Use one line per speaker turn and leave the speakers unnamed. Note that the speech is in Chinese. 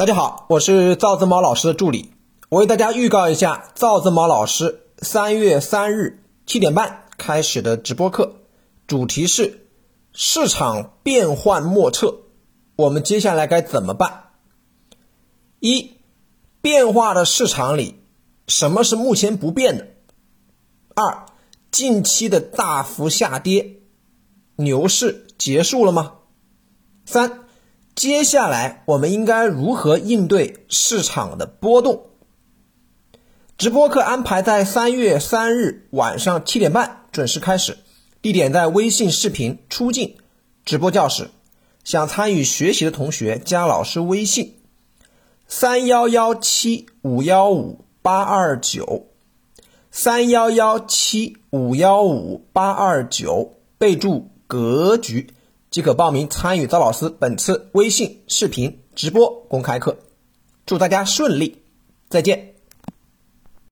大家好，我是赵子猫老师的助理，我为大家预告一下赵子猫老师三月三日七点半开始的直播课，主题是市场变幻莫测，我们接下来该怎么办？一，变化的市场里，什么是目前不变的？二，近期的大幅下跌，牛市结束了吗？三。接下来我们应该如何应对市场的波动？直播课安排在三月三日晚上七点半准时开始，地点在微信视频出镜直播教室。想参与学习的同学加老师微信：三幺幺七五幺五八二九，三幺幺七五幺五八二九，备注格局。即可报名参与赵老师本次微信视频直播公开课，祝大家顺利，再见。